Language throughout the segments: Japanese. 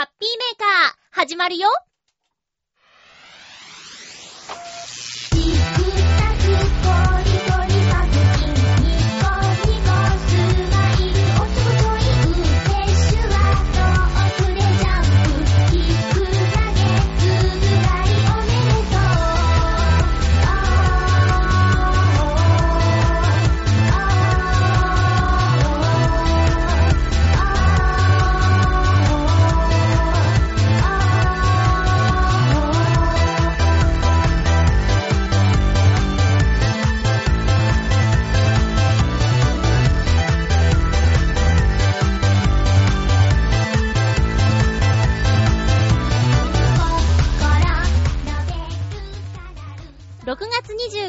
ハッピーメーカー、始まるよ。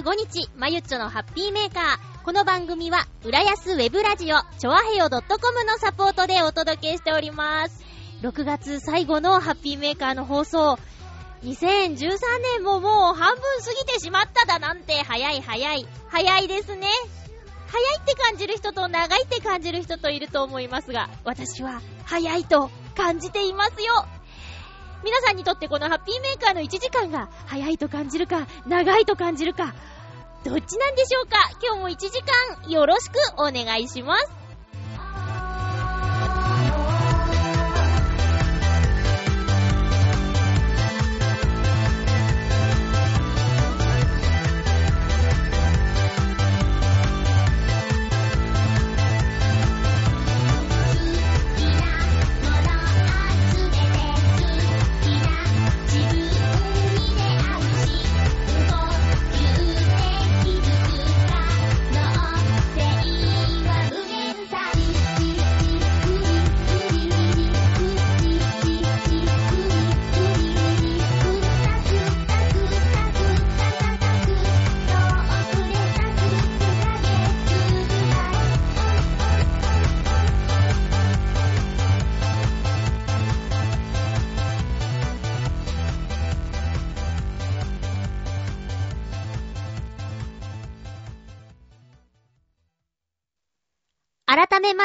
5日、まゆっちょのハッピーメーカー。この番組は、浦安ウェブラジオ、ちょわへよ .com のサポートでお届けしております。6月最後のハッピーメーカーの放送、2013年ももう半分過ぎてしまっただなんて、早い早い。早いですね。早いって感じる人と長いって感じる人といると思いますが、私は早いと感じていますよ。皆さんにとってこのハッピーメーカーの1時間が早いと感じるか、長いと感じるか、どっちなんでしょうか？今日も1時間よろしくお願いします。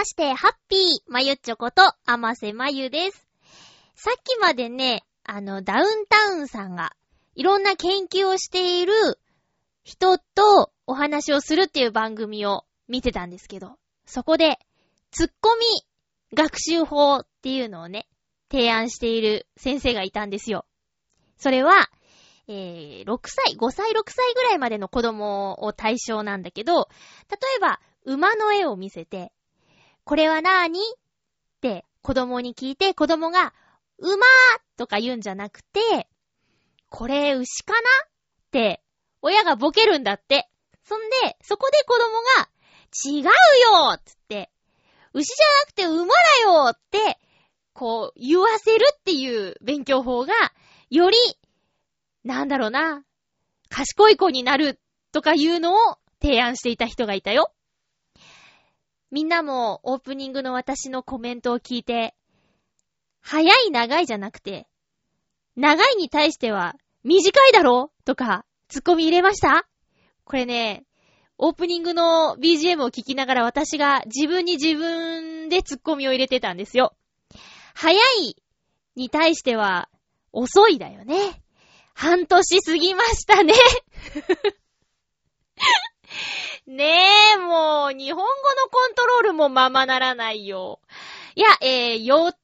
して、ハッピー、まゆっちょこと、あませまゆです。さっきまでね、あの、ダウンタウンさんが、いろんな研究をしている人とお話をするっていう番組を見てたんですけど、そこで、ツッコミ学習法っていうのをね、提案している先生がいたんですよ。それは、えー、6歳、5歳、6歳ぐらいまでの子供を対象なんだけど、例えば、馬の絵を見せて、これはなーに？って子供に聞いて、子供が、馬とか言うんじゃなくて、これ牛かな？って、親がボケるんだって。そんで、そこで子供が、違うよつって、牛じゃなくて馬だよって、こう、言わせるっていう勉強法が、より、なんだろうな、賢い子になるとかいうのを提案していた人がいたよ。みんなもオープニングの私のコメントを聞いて、早い長いじゃなくて、長いに対しては短いだろとか、ツッコミ入れました？これね、オープニングの BGM を聞きながら私が自分に自分でツッコミを入れてたんですよ。早いに対しては遅いだよね。半年過ぎましたね。ねえ、もう、日本語のコントロールもままならないよ。いや、えー、予定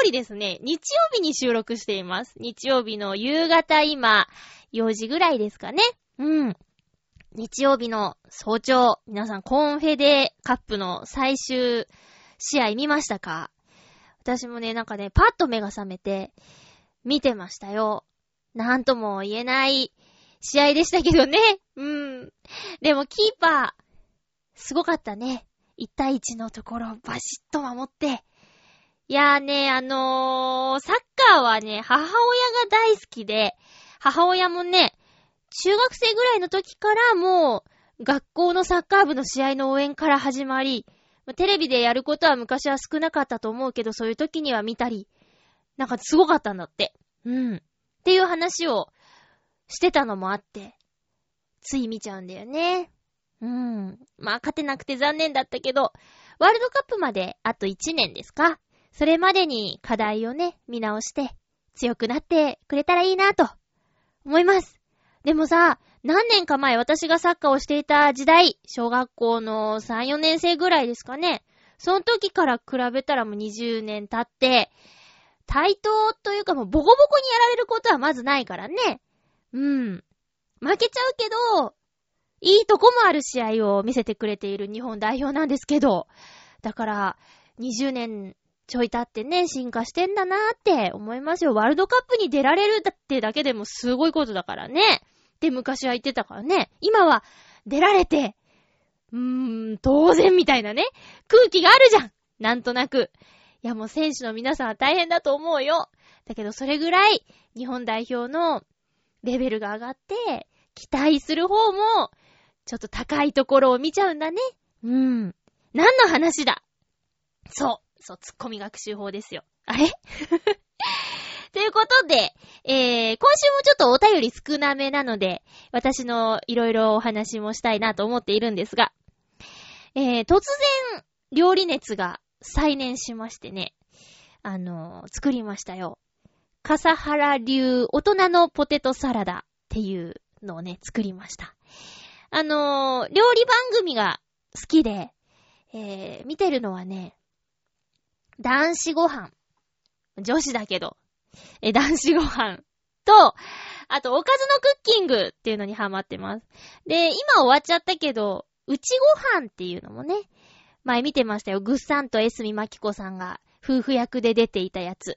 通りですね、日曜日に収録しています。日曜日の夕方今、4時ぐらいですかね。うん。日曜日の早朝、皆さんコンフェデカップの最終試合見ましたか？私もね、なんかね、パッと目が覚めて、見てましたよ。なんとも言えない試合でしたけどね。うん。でもキーパー、すごかったね。1対1のところをバシッと守って。いやーね、あのー、サッカーはね、母親が大好きで、母親もね、中学生ぐらいの時からもう、学校のサッカー部の試合の応援から始まり、テレビでやることは昔は少なかったと思うけど、そういう時には見たり、なんかすごかったんだって。うん。っていう話をしてたのもあって、つい見ちゃうんだよね。うん。まあ、勝てなくて残念だったけど、ワールドカップまであと1年ですかそれまでに課題をね、見直して強くなってくれたらいいなと思います。でもさ、何年か前私がサッカーをしていた時代、小学校の3、4年生ぐらいですかね。その時から比べたらもう20年経って、対等というかもうボコボコにやられることはまずないからね。うん。負けちゃうけど、いいとこもある試合を見せてくれている日本代表なんですけど、だから、20年ちょい経ってね、進化してんだなーって思いますよ。ワールドカップに出られるってだけでもすごいことだからね。って昔は言ってたからね。今は出られて、うーん、当然みたいなね、空気があるじゃんなんとなく。いやもう選手の皆さんは大変だと思うよ。だけどそれぐらい日本代表のレベルが上がって、期待する方も、ちょっと高いところを見ちゃうんだね。うん。何の話だ？そう。そう、ツッコミ学習法ですよ。あれ？ということで、えー、今週もちょっとお便り少なめなので、私のいろいろお話もしたいなと思っているんですが、えー、突然、料理熱が再燃しましてね、あのー、作りましたよ。笠原流大人のポテトサラダっていうのをね、作りました。あのー、料理番組が好きで、えー、見てるのはね、男子ご飯。女子だけど、え、男子ご飯と、あと、おかずのクッキングっていうのにハマってます。で、今終わっちゃったけど、うちご飯っていうのもね、前見てましたよ。ぐっさんとエスミマキコさんが夫婦役で出ていたやつ。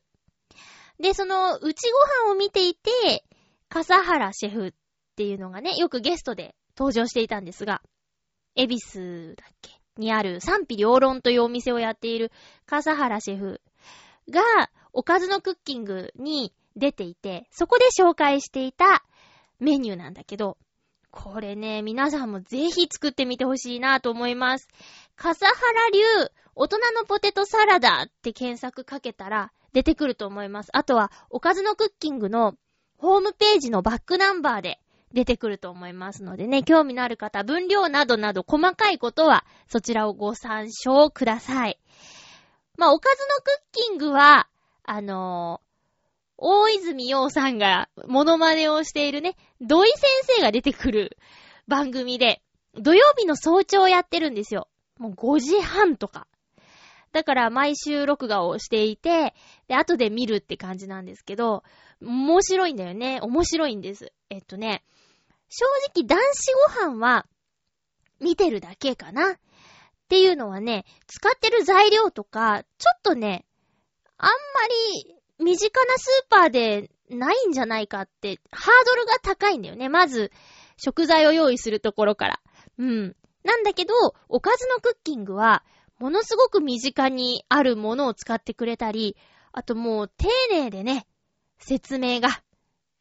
で、その、うちご飯を見ていて、笠原シェフっていうのがね、よくゲストで登場していたんですが、エビスだっけにある賛否両論というお店をやっている笠原シェフが、おかずのクッキングに出ていて、そこで紹介していたメニューなんだけど、これね、皆さんもぜひ作ってみてほしいなと思います。笠原流大人のポテトサラダって検索かけたら出てくると思います。あとは、おかずのクッキングのホームページのバックナンバーで出てくると思いますのでね、興味のある方、分量などなど細かいことはそちらをご参照ください。まあ、おかずのクッキングは、あのー、大泉洋さんがモノマネをしているね、土井先生が出てくる番組で、土曜日の早朝やってるんですよ。もう5時半とか。だから毎週録画をしていて、で、後で見るって感じなんですけど、面白いんだよね。面白いんです。えっとね、正直男子ご飯は見てるだけかな。っていうのはね、使ってる材料とか、ちょっとね、あんまり身近なスーパーでないんじゃないかって、ハードルが高いんだよね。まず、食材を用意するところから。うん。なんだけど、おかずのクッキングは、ものすごく身近にあるものを使ってくれたり、あともう丁寧でね、説明が。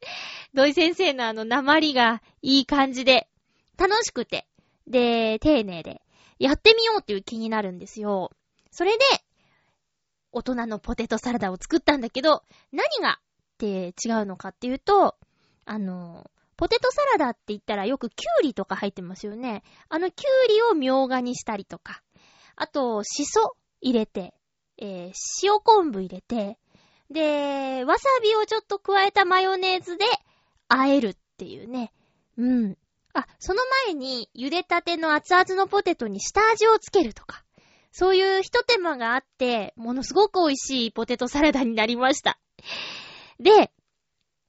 土井先生のあの鉛がいい感じで、楽しくて、で、丁寧で、やってみようっていう気になるんですよ。それで、大人のポテトサラダを作ったんだけど、何がって違うのかっていうと、あの、ポテトサラダって言ったらよくキュウリとか入ってますよね。あのキュウリをみょうがにしたりとか、あと、シソ入れて、えー、塩昆布入れて、で、わさびをちょっと加えたマヨネーズで、和えるっていうね。うん。あ、その前に、茹でたての熱々のポテトに下味をつけるとか。そういう一手間があって、ものすごく美味しいポテトサラダになりました。で、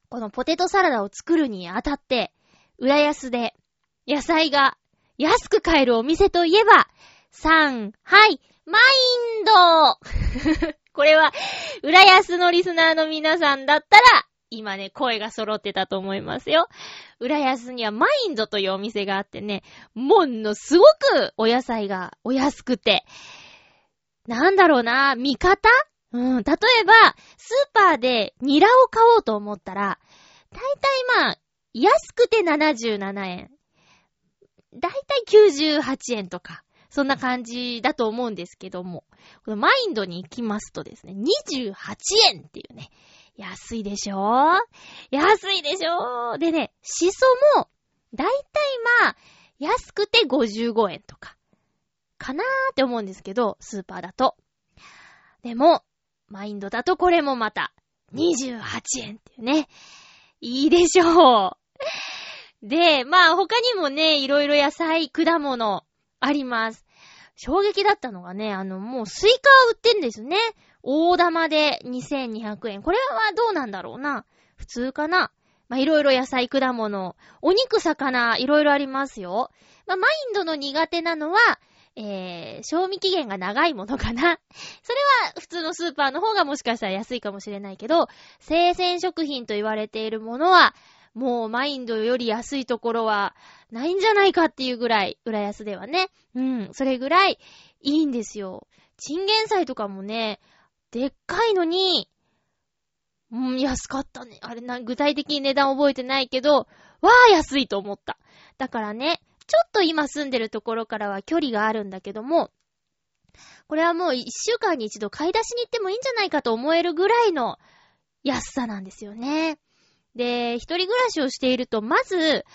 このポテトサラダを作るにあたって、浦安で野菜が安く買えるお店といえば、3、はい、マインド これは、浦安のリスナーの皆さんだったら、今ね、声が揃ってたと思いますよ。浦安にはマインドというお店があってね、ものすごくお野菜がお安くて、なんだろうな、味方？うん、例えば、スーパーでニラを買おうと思ったら、だいたいまあ、安くて77円。だいたい98円とか。そんな感じだと思うんですけども、このマインドに行きますとですね、28円っていうね、安いでしょ？安いでしょ？でね、シソも、だいたいまあ、安くて55円とか、かなーって思うんですけど、スーパーだと。でも、マインドだとこれもまた28円っていうね。いいでしょう。で、まあ他にもね、いろいろ野菜、果物あります。衝撃だったのがね、あの、もうスイカ売ってんですね。大玉で2200円。これはどうなんだろうな。普通かな。まあ、いろいろ野菜、果物、お肉、魚、いろいろありますよ。まあ、マインドの苦手なのは、えー、賞味期限が長いものかな。それは普通のスーパーの方がもしかしたら安いかもしれないけど、生鮮食品と言われているものは、もうマインドより安いところはないんじゃないかっていうぐらい、浦安ではね。うん、それぐらいいいんですよ。チンゲン菜とかもね、でっかいのに、うん、安かったね。あれな、具体的に値段覚えてないけど、わー安いと思った。だからね、ちょっと今住んでるところからは距離があるんだけども、これはもう一週間に一度買い出しに行ってもいいんじゃないかと思えるぐらいの安さなんですよね。で、一人暮らしをしていると、まず、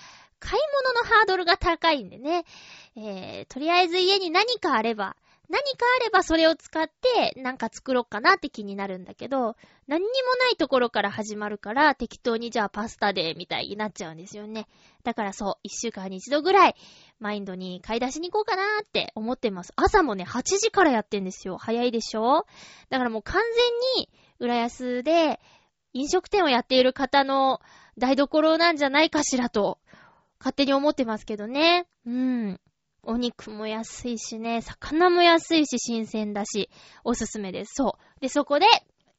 買い物のハードルが高いんでね、えー、とりあえず家に何かあれば、何かあればそれを使ってなんか作ろうかなって気になるんだけど、何にもないところから始まるから適当にじゃあパスタでみたいになっちゃうんですよね。だからそう、一週間に一度ぐらいマインドに買い出しに行こうかなって思ってます。朝もね、8時からやってんですよ。早いでしょ？だからもう完全に浦安で飲食店をやっている方の台所なんじゃないかしらと勝手に思ってますけどね。うん。お肉も安いしね、魚も安いし新鮮だし、おすすめです。そう。で、そこで、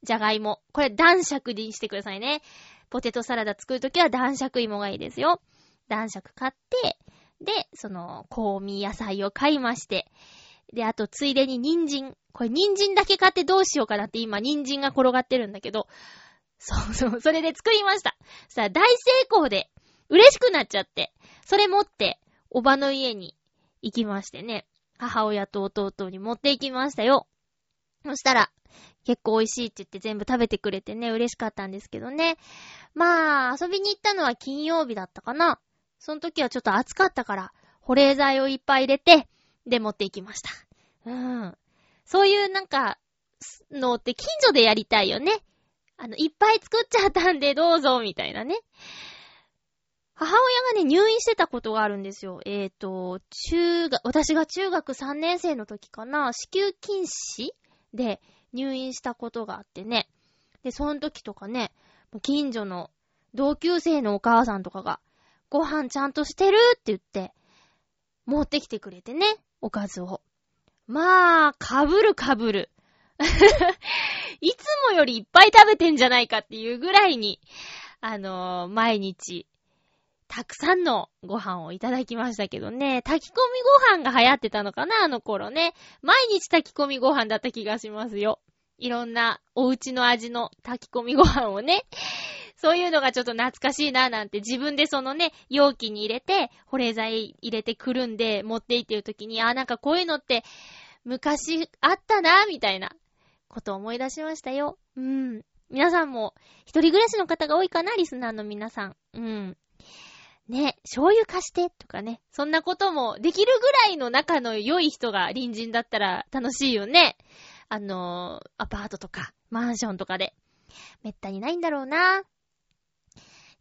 じゃがいも。これ男爵にしてくださいね。ポテトサラダ作るときは男爵芋がいいですよ。男爵買って、で、その、香味野菜を買いまして、で、あと、ついでに人参。これ人参だけ買ってどうしようかなって今人参が転がってるんだけど、そうそう、それで作りました。さあ、大成功で、嬉しくなっちゃって、それ持って、おばの家に行きましてね、母親と弟に持って行きましたよ。そしたら、結構美味しいって言って全部食べてくれてね、嬉しかったんですけどね。まあ、遊びに行ったのは金曜日だったかな。その時はちょっと暑かったから、保冷剤をいっぱい入れて、で持って行きました。うん。そういうなんか、のって近所でやりたいよね。あの、いっぱい作っちゃったんでどうぞ、みたいなね。母親がね、入院してたことがあるんですよ。えっ、ー、と、中学、私が中学3年生の時かな、子宮筋腫で入院したことがあってね。で、その時とかね、近所の同級生のお母さんとかが、ご飯ちゃんとしてるって言って、持ってきてくれてね、おかずを。まあ、かぶるかぶる。いつもよりいっぱい食べてんじゃないかっていうぐらいに、あのー、毎日たくさんのご飯をいただきましたけどね、炊き込みご飯が流行ってたのかな、あの頃ね。毎日炊き込みご飯だった気がしますよ。いろんなお家の味の炊き込みご飯をね。そういうのがちょっと懐かしいななんて自分でそのね、容器に入れて、保冷剤入れてくるんで持って行ってる時に、あ、なんかこういうのって昔あったな、みたいなことを思い出しましたよ。うん。皆さんも一人暮らしの方が多いかな、リスナーの皆さん。うん。ね、醤油貸してとかね、そんなこともできるぐらいの仲の良い人が隣人だったら楽しいよね。あのー、アパートとか、マンションとかで。めったにないんだろうな。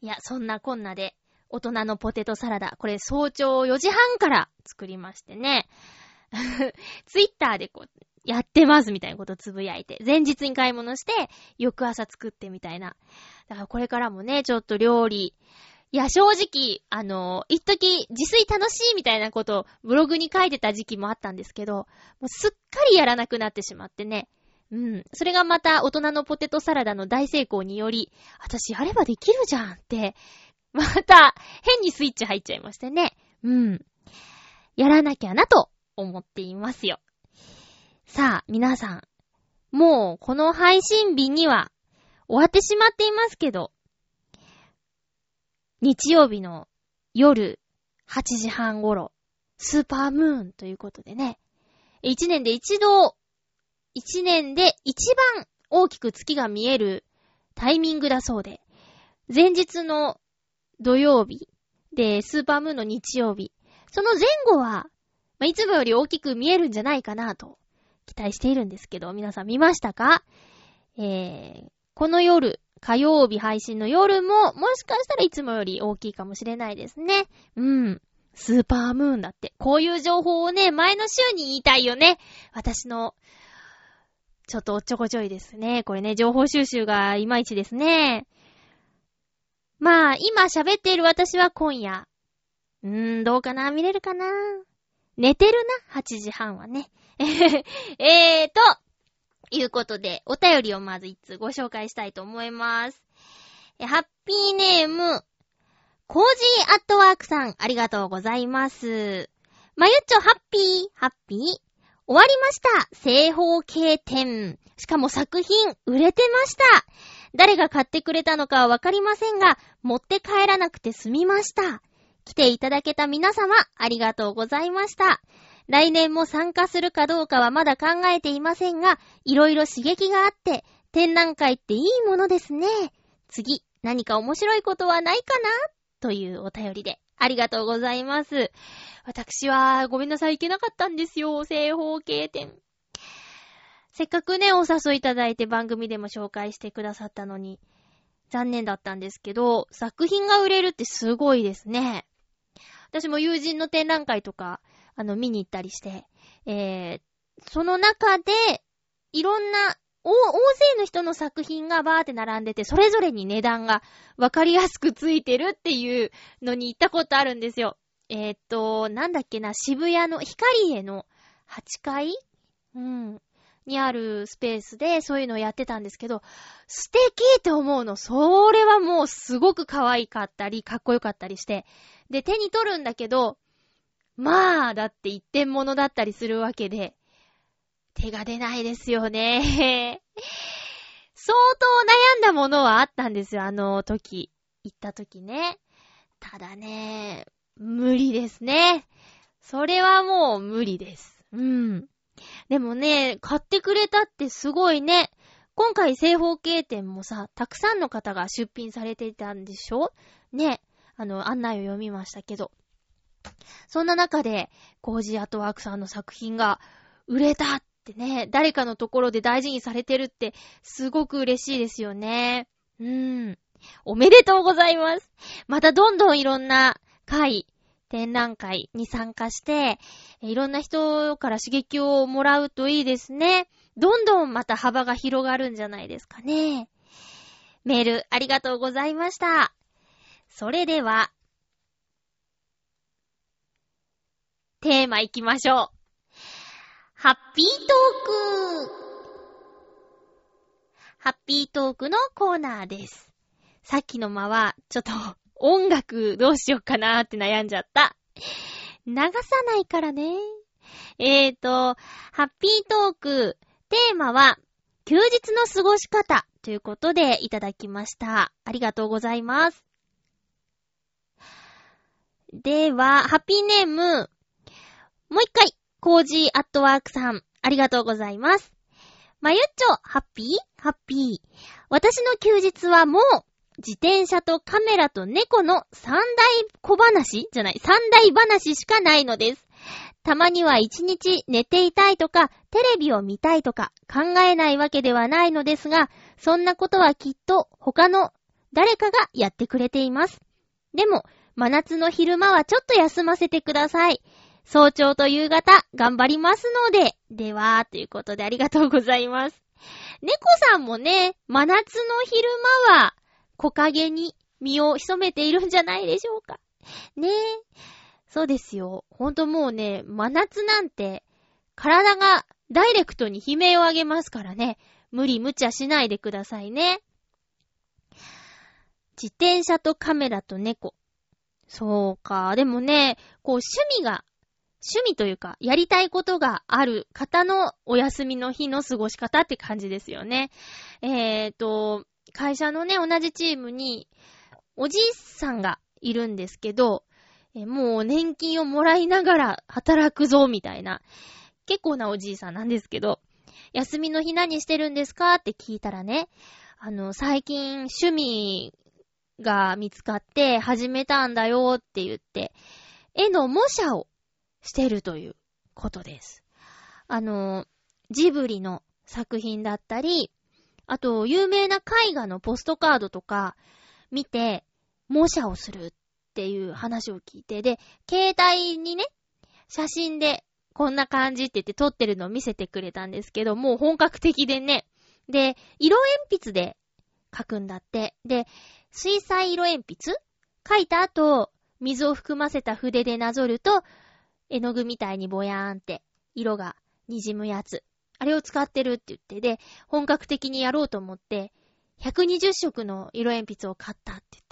いや、そんなこんなで、大人のポテトサラダ、これ早朝4時半から作りましてね。ツイッターでこう、やってますみたいなことつぶやいて、前日に買い物して、翌朝作ってみたいな。だからこれからもね、ちょっと料理、いや、正直、あの、一時自炊楽しいみたいなことをブログに書いてた時期もあったんですけど、もうすっかりやらなくなってしまってね。うん。それがまた大人のポテトサラダの大成功により、私やればできるじゃんって、また変にスイッチ入っちゃいましてね。うん。やらなきゃなと思っていますよ。さあ、皆さん。もうこの配信日には終わってしまっていますけど、日曜日の夜8時半頃、スーパームーンということでね、一年で一度、一年で一番大きく月が見えるタイミングだそうで、前日の土曜日で、スーパームーンの日曜日、その前後は、まあ、いつもより大きく見えるんじゃないかなと期待しているんですけど、皆さん見ましたか？えー、この夜、火曜日配信の夜も、もしかしたらいつもより大きいかもしれないですね。うん。スーパームーンだって。こういう情報をね、前の週に言いたいよね。私の、ちょっとおっちょこちょいですね。これね、情報収集がいまいちですね。まあ、今喋っている私は今夜。うーん、どうかな？見れるかな？寝てるな ?8 時半はね。えーと、いうことで、お便りをまず一つご紹介したいと思います。ハッピーネーム、コージーアットワークさん、ありがとうございます。まゆっちょ、ハッピー、ハッピー。終わりました。正方形展。しかも作品、売れてました。誰が買ってくれたのかはわかりませんが、持って帰らなくて済みました。来ていただけた皆様、ありがとうございました。来年も参加するかどうかはまだ考えていませんが、いろいろ刺激があって、展覧会っていいものですね。次、何か面白いことはないかな？というお便りで。ありがとうございます。私は、ごめんなさい、行けなかったんですよ。正方形展。せっかくね、お誘いいただいて番組でも紹介してくださったのに、残念だったんですけど、作品が売れるってすごいですね。私も友人の展覧会とか、あの、見に行ったりして、えー、その中で、いろんな大勢の人の作品がバーって並んでて、それぞれに値段がわかりやすくついてるっていうのに行ったことあるんですよ。えー、っと、なんだっけな、渋谷の光栄の8階？うん。にあるスペースでそういうのをやってたんですけど、素敵って思うの。それはもうすごく可愛かったり、かっこよかったりして。で、手に取るんだけど、まあ、だって一点物だったりするわけで、手が出ないですよね。相当悩んだものはあったんですよ、あの時。行った時ね。ただね、無理ですね。それはもう無理です。うん。でもね、買ってくれたってすごいね。今回正方形店もさ、たくさんの方が出品されていたんでしょ？ね。あの、案内を読みましたけど。そんな中で、コージアトワークさんの作品が売れたってね、誰かのところで大事にされてるって、すごく嬉しいですよね。うーん。おめでとうございます。またどんどんいろんな会、展覧会に参加して、いろんな人から刺激をもらうといいですね。どんどんまた幅が広がるんじゃないですかね。メールありがとうございました。それでは、テーマ行きましょう。ハッピートークハッピートークのコーナーです。さっきの間は、ちょっと、音楽どうしようかなーって悩んじゃった。流さないからね。えーと、ハッピートーク、テーマは、休日の過ごし方ということでいただきました。ありがとうございます。では、ハッピーネーム、もう一回、コージーアットワークさん、ありがとうございます。まゆっちょ、ハッピー？ハッピー。私の休日はもう、自転車とカメラと猫の三大小話じゃない、三大話しかないのです。たまには一日寝ていたいとか、テレビを見たいとか考えないわけではないのですが、そんなことはきっと他の誰かがやってくれています。でも、真夏の昼間はちょっと休ませてください。早朝と夕方、頑張りますので。では、ということでありがとうございます。猫さんもね、真夏の昼間は、木陰に身を潜めているんじゃないでしょうか。ねえ。そうですよ。ほんともうね、真夏なんて、体がダイレクトに悲鳴を上げますからね。無理無茶しないでくださいね。自転車とカメラと猫。そうか。でもね、こう趣味が趣味というか、やりたいことがある方のお休みの日の過ごし方って感じですよね。えーと、会社のね、同じチームに、おじいさんがいるんですけど、えもう年金をもらいながら働くぞ、みたいな、結構なおじいさんなんですけど、休みの日何してるんですかって聞いたらね、あの、最近趣味が見つかって始めたんだよって言って、絵の模写をしてるということです。あの、ジブリの作品だったり、あと、有名な絵画のポストカードとか見て、模写をするっていう話を聞いて、で、携帯にね、写真でこんな感じって言って撮ってるのを見せてくれたんですけど、もう本格的でね。で、色鉛筆で書くんだって。で、水彩色鉛筆？書いた後、水を含ませた筆でなぞると、絵の具みたいにぼやーんって色が滲むやつ。あれを使ってるって言って、で、本格的にやろうと思って、120色の色鉛筆を買ったって言っ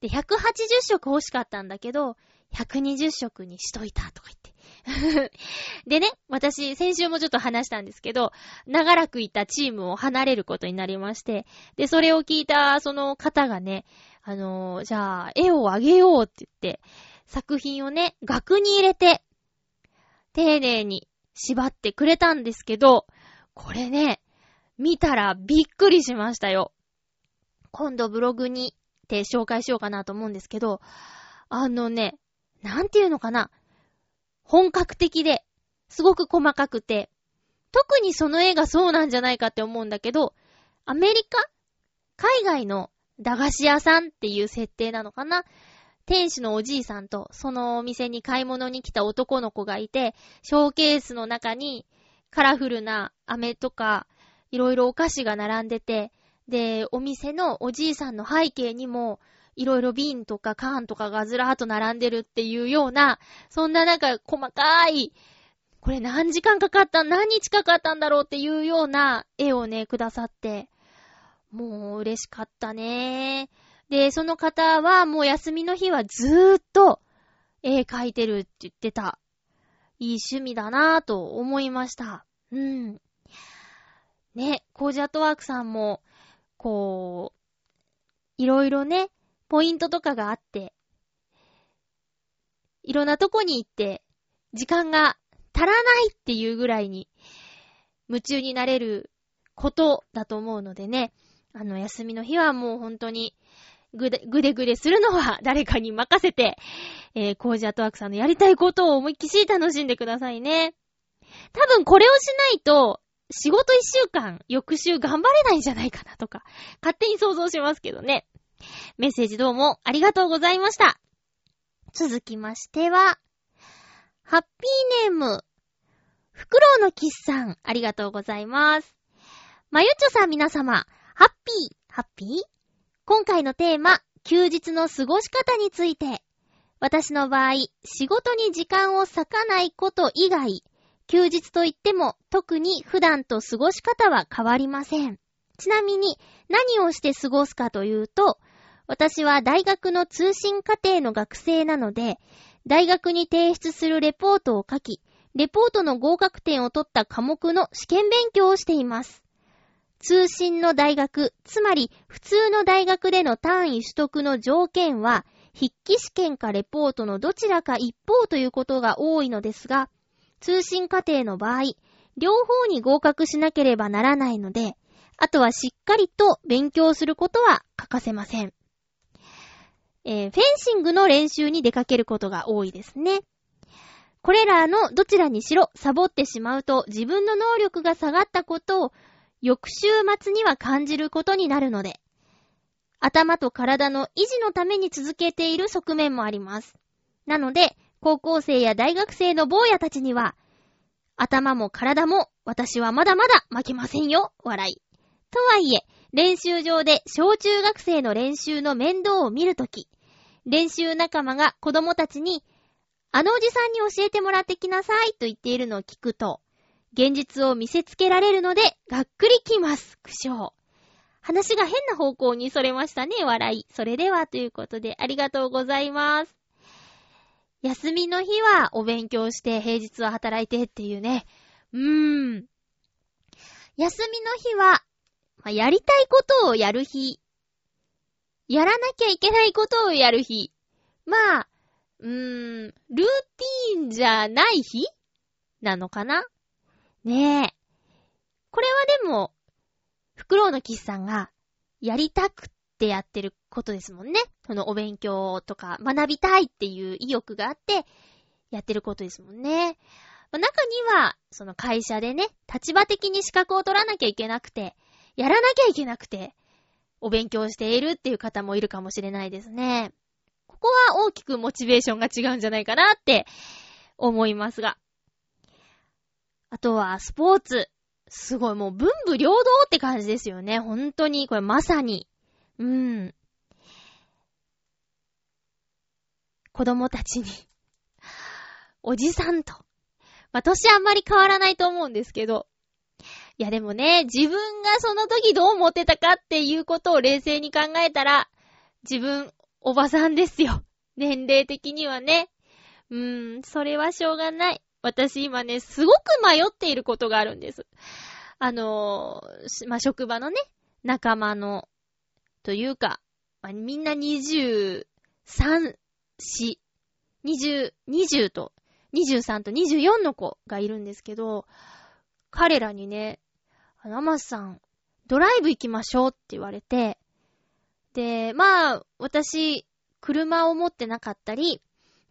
て。で、180色欲しかったんだけど、120色にしといたとか言って。でね、私、先週もちょっと話したんですけど、長らくいたチームを離れることになりまして、で、それを聞いたその方がね、あのー、じゃあ、絵をあげようって言って、作品をね、額に入れて、丁寧に縛ってくれたんですけど、これね、見たらびっくりしましたよ。今度ブログにって紹介しようかなと思うんですけど、あのね、なんていうのかな。本格的で、すごく細かくて、特にその絵がそうなんじゃないかって思うんだけど、アメリカ？海外の駄菓子屋さんっていう設定なのかな？店主のおじいさんと、そのお店に買い物に来た男の子がいて、ショーケースの中にカラフルな飴とか、いろいろお菓子が並んでて、で、お店のおじいさんの背景にも、いろいろ瓶とか缶とかがずらーっと並んでるっていうような、そんななんか細かい、これ何時間かかった何日かかったんだろうっていうような絵をね、くださって、もう嬉しかったね。で、その方はもう休みの日はずーっと絵描いてるって言ってた。いい趣味だなぁと思いました。うん。ね、コージアットワークさんも、こう、いろいろね、ポイントとかがあって、いろんなとこに行って、時間が足らないっていうぐらいに、夢中になれることだと思うのでね、あの、休みの日はもう本当に、ぐで、ぐでぐでするのは 誰かに任せて、えー、コージアトワークさんのやりたいことを思いっきし楽しんでくださいね。多分これをしないと、仕事一週間、翌週頑張れないんじゃないかなとか、勝手に想像しますけどね。メッセージどうもありがとうございました。続きましては、ハッピーネーム、フクロウのキスさん、ありがとうございます。まゆちょさん皆様、ハッピー、ハッピー？今回のテーマ、休日の過ごし方について。私の場合、仕事に時間を割かないこと以外、休日といっても特に普段と過ごし方は変わりません。ちなみに何をして過ごすかというと、私は大学の通信課程の学生なので、大学に提出するレポートを書き、レポートの合格点を取った科目の試験勉強をしています。通信の大学、つまり普通の大学での単位取得の条件は、筆記試験かレポートのどちらか一方ということが多いのですが、通信課程の場合、両方に合格しなければならないので、あとはしっかりと勉強することは欠かせません。えー、フェンシングの練習に出かけることが多いですね。これらのどちらにしろサボってしまうと自分の能力が下がったことを翌週末には感じることになるので、頭と体の維持のために続けている側面もあります。なので、高校生や大学生の坊やたちには、頭も体も私はまだまだ負けませんよ、笑い。とはいえ、練習場で小中学生の練習の面倒を見るとき、練習仲間が子供たちに、あのおじさんに教えてもらってきなさいと言っているのを聞くと、現実を見せつけられるので、がっくりきます。苦笑。話が変な方向にそれましたね、笑い。それでは、ということで、ありがとうございます。休みの日はお勉強して、平日は働いてっていうね。うーん。休みの日は、まあ、やりたいことをやる日。やらなきゃいけないことをやる日。まあ、うーん、ルーティーンじゃない日なのかなねえ。これはでも、フクロウのキスさんがやりたくってやってることですもんね。そのお勉強とか学びたいっていう意欲があってやってることですもんね。中には、その会社でね、立場的に資格を取らなきゃいけなくて、やらなきゃいけなくて、お勉強しているっていう方もいるかもしれないですね。ここは大きくモチベーションが違うんじゃないかなって思いますが。あとは、スポーツ。すごい、もう文武両道って感じですよね。本当に、これまさに。うん。子供たちにおじさんと。まあ、年あんまり変わらないと思うんですけど。いやでもね、自分がその時どう思ってたかっていうことを冷静に考えたら、自分、おばさんですよ。年齢的にはね。うーん、それはしょうがない。私今ね、すごく迷っていることがあるんです。あのー、まあ、職場のね、仲間の、というか、まあ、みんな23、4、20、20と、23と24の子がいるんですけど、彼らにね、あの、アマスさん、ドライブ行きましょうって言われて、で、まあ、私、車を持ってなかったり、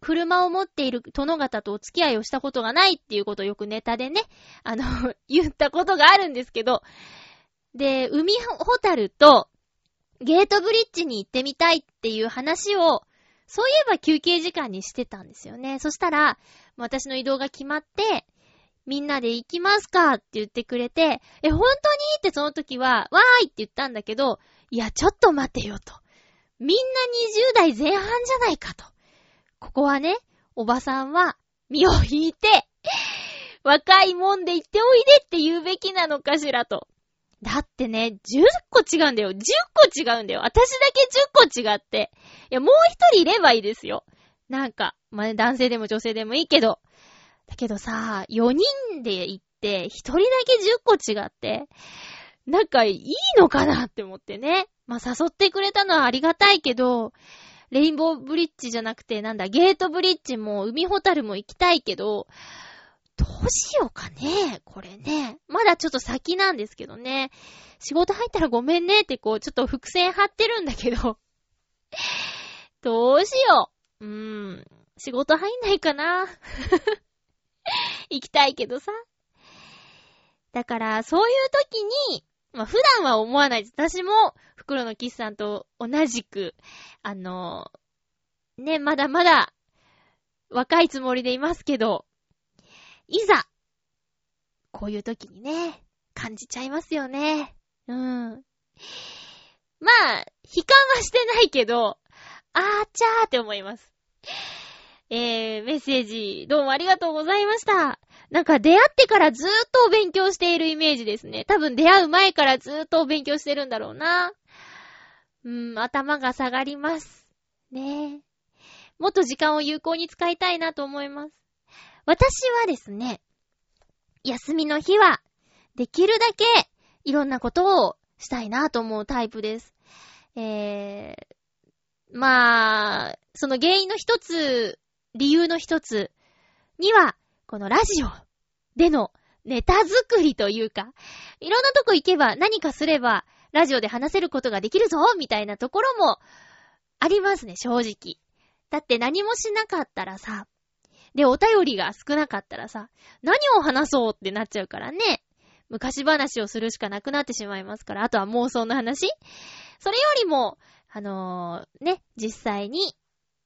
車を持っている殿方とお付き合いをしたことがないっていうことをよくネタでね、あの 言ったことがあるんですけど、で、海ホタルとゲートブリッジに行ってみたいっていう話を、そういえば休憩時間にしてたんですよね。そしたら、私の移動が決まって、みんなで行きますかって言ってくれて、え、本当に？ってその時は、わーいって言ったんだけど、いや、ちょっと待てよと。みんな20代前半じゃないかと。ここはね、おばさんは、身を引いて、若いもんで行っておいでって言うべきなのかしらと。だってね、10個違うんだよ。10個違うんだよ。私だけ10個違って。いや、もう一人いればいいですよ。なんか、まあ、ね男性でも女性でもいいけど。だけどさ、4人で行って、1人だけ10個違って、なんかいいのかなって思ってね。まあ、誘ってくれたのはありがたいけど、レインボーブリッジじゃなくて、なんだ、ゲートブリッジも海ホタルも行きたいけど、どうしようかね、これね。まだちょっと先なんですけどね。仕事入ったらごめんねってこう、ちょっと伏線張ってるんだけど。どうしよう。うーん。仕事入んないかな。行きたいけどさ。だから、そういう時に、まあ、普段は思わないです。私も、袋のキスさんと同じく、あのね、まだまだ、若いつもりでいますけど、いざ、こういう時にね、感じちゃいますよね。うん。まあ、悲観はしてないけど、あーちゃーって思います。えー、メッセージ、どうもありがとうございました。なんか出会ってからずーっと勉強しているイメージですね。多分出会う前からずーっと勉強してるんだろうな。うーん、頭が下がります。ねえ。もっと時間を有効に使いたいなと思います。私はですね、休みの日は、できるだけいろんなことをしたいなと思うタイプです。えー、まあ、その原因の一つ理由の一つには、このラジオでのネタ作りというか、いろんなとこ行けば何かすれば、ラジオで話せることができるぞみたいなところもありますね、正直。だって何もしなかったらさ、で、お便りが少なかったらさ、何を話そうってなっちゃうからね。昔話をするしかなくなってしまいますから、あとは妄想の話それよりも、あのー、ね、実際に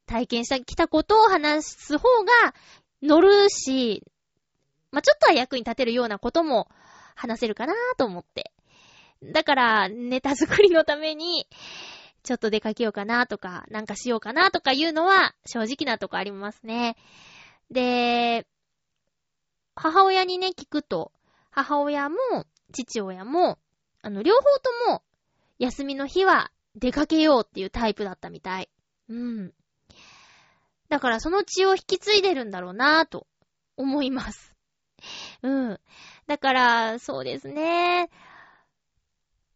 体験してきたことを話す方が乗るし、まあ、ちょっとは役に立てるようなことも話せるかなと思って。だから、ネタ作りのために、ちょっと出かけようかなとか、なんかしようかなとかいうのは、正直なとこありますね。で、母親にね、聞くと、母親も、父親も、あの、両方とも、休みの日は出かけようっていうタイプだったみたい。うん。だからその血を引き継いでるんだろうなぁと思います。うん。だから、そうですね。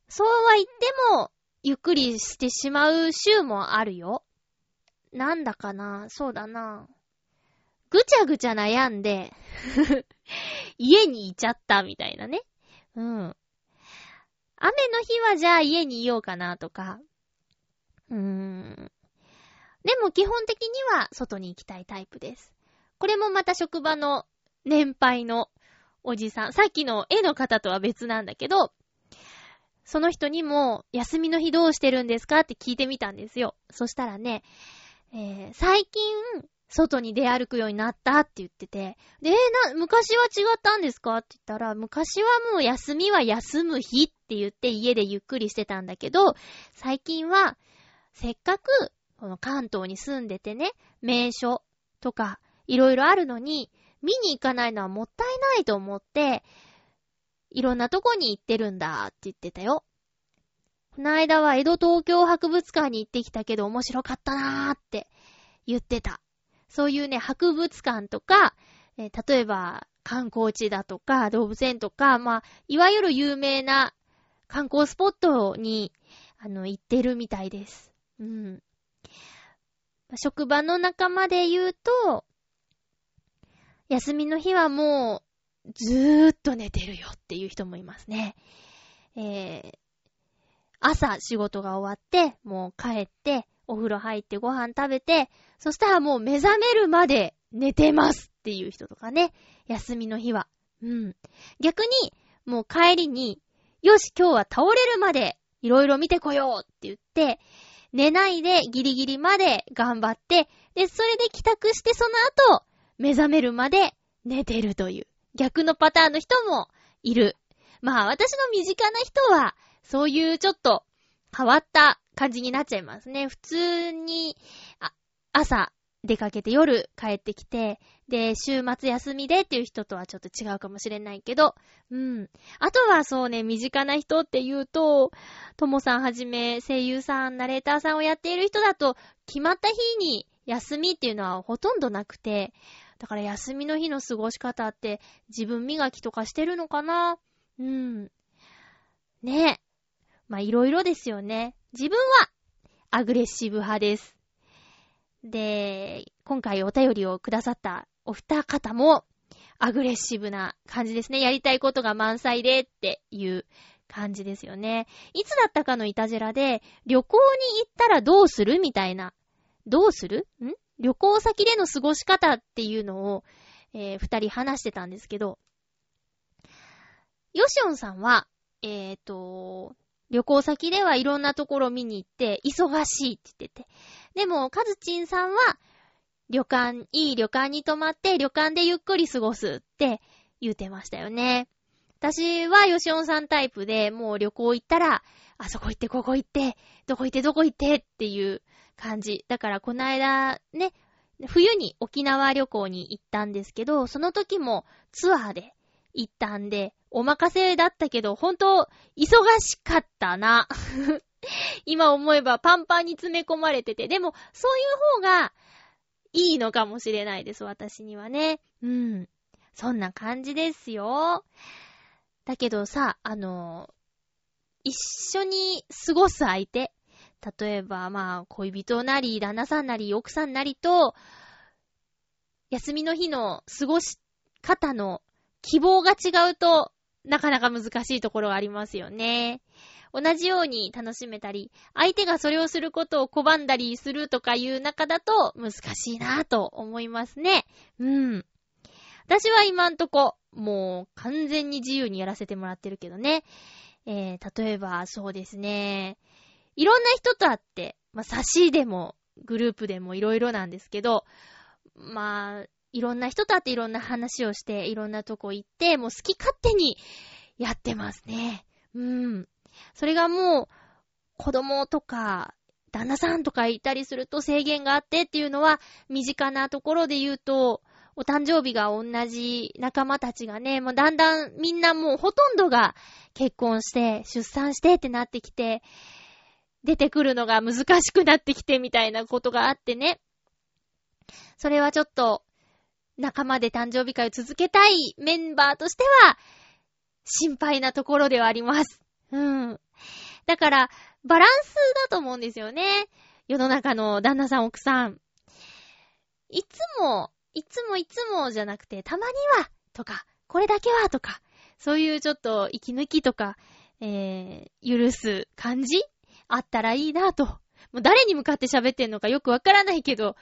そうは言っても、ゆっくりしてしまう週もあるよ。なんだかなそうだなぐちゃぐちゃ悩んで 家にいちゃったみたいなね。うん。雨の日はじゃあ家にいようかなとか。うーん。でも基本的には外に行きたいタイプです。これもまた職場の年配のおじさん。さっきの絵の方とは別なんだけど、その人にも、休みの日どうしてるんですかって聞いてみたんですよ。そしたらね、えー、最近、外に出歩くようになったって言ってて、で、な、昔は違ったんですかって言ったら、昔はもう休みは休む日って言って家でゆっくりしてたんだけど、最近は、せっかく、この関東に住んでてね、名所とか、いろいろあるのに、見に行かないのはもったいないと思って、いろんなとこに行ってるんだって言ってたよ。この間は江戸東京博物館に行ってきたけど面白かったなーって言ってた。そういうね、博物館とか、えー、例えば観光地だとか動物園とか、まあ、いわゆる有名な観光スポットに、あの、行ってるみたいです。うん。職場の仲間で言うと、休みの日はもう、ずーっと寝てるよっていう人もいますね。えー、朝仕事が終わって、もう帰って、お風呂入ってご飯食べて、そしたらもう目覚めるまで寝てますっていう人とかね。休みの日は。うん。逆に、もう帰りに、よし、今日は倒れるまでいろいろ見てこようって言って、寝ないでギリギリまで頑張って、で、それで帰宅してその後、目覚めるまで寝てるという、逆のパターンの人もいる。まあ、私の身近な人は、そういうちょっと変わった感じになっちゃいますね。普通に、あ、朝出かけて夜帰ってきて、で、週末休みでっていう人とはちょっと違うかもしれないけど、うん。あとはそうね、身近な人って言うと、ともさんはじめ声優さん、ナレーターさんをやっている人だと、決まった日に休みっていうのはほとんどなくて、だから休みの日の過ごし方って自分磨きとかしてるのかな？うん。ねえ。まあ、いろいろですよね。自分は、アグレッシブ派です。で、今回お便りをくださったお二方も、アグレッシブな感じですね。やりたいことが満載でっていう感じですよね。いつだったかのいたじらで、旅行に行ったらどうするみたいな。どうする？ん？旅行先での過ごし方っていうのを、えー、二人話してたんですけど、ヨシオンさんは、えっ、ー、と、旅行先ではいろんなところ見に行って、忙しいって言ってて。でも、カズチンさんは、旅館、いい旅館に泊まって、旅館でゆっくり過ごすって言うてましたよね。私はヨシオンさんタイプで、もう旅行行ったら、あそこ行って、ここ行って、どこ行って、どこ行ってっていう感じ。だからこの間、ね、冬に沖縄旅行に行ったんですけど、その時もツアーで行ったんで、お任せだったけど、ほんと、忙しかったな。今思えばパンパンに詰め込まれてて、でも、そういう方が、いいのかもしれないです、私にはね。うん。そんな感じですよ。だけどさ、あの、一緒に過ごす相手。例えば、まあ、恋人なり、旦那さんなり、奥さんなりと、休みの日の過ごし方の希望が違うと、なかなか難しいところがありますよね。同じように楽しめたり、相手がそれをすることを拒んだりするとかいう中だと難しいなぁと思いますね。うん。私は今んとこ、もう完全に自由にやらせてもらってるけどね。えー、例えばそうですね。いろんな人と会って、まあ、差しでも、グループでもいろいろなんですけど、まあ、いろんな人と会っていろんな話をして、いろんなとこ行って、もう好き勝手にやってますね。うん。それがもう、子供とか、旦那さんとかいたりすると制限があってっていうのは、身近なところで言うと、お誕生日が同じ仲間たちがね、もうだんだんみんなもうほとんどが結婚して、出産してってなってきて、出てくるのが難しくなってきてみたいなことがあってね。それはちょっと仲間で誕生日会を続けたいメンバーとしては、心配なところではあります。うん。だから、バランスだと思うんですよね。世の中の旦那さん、奥さん。いつも、いつもいつもじゃなくて、たまには、とか、これだけは、とか、そういうちょっと息抜きとか、えー、許す感じ？あったらいいなと。もう誰に向かって喋ってんのかよくわからないけど、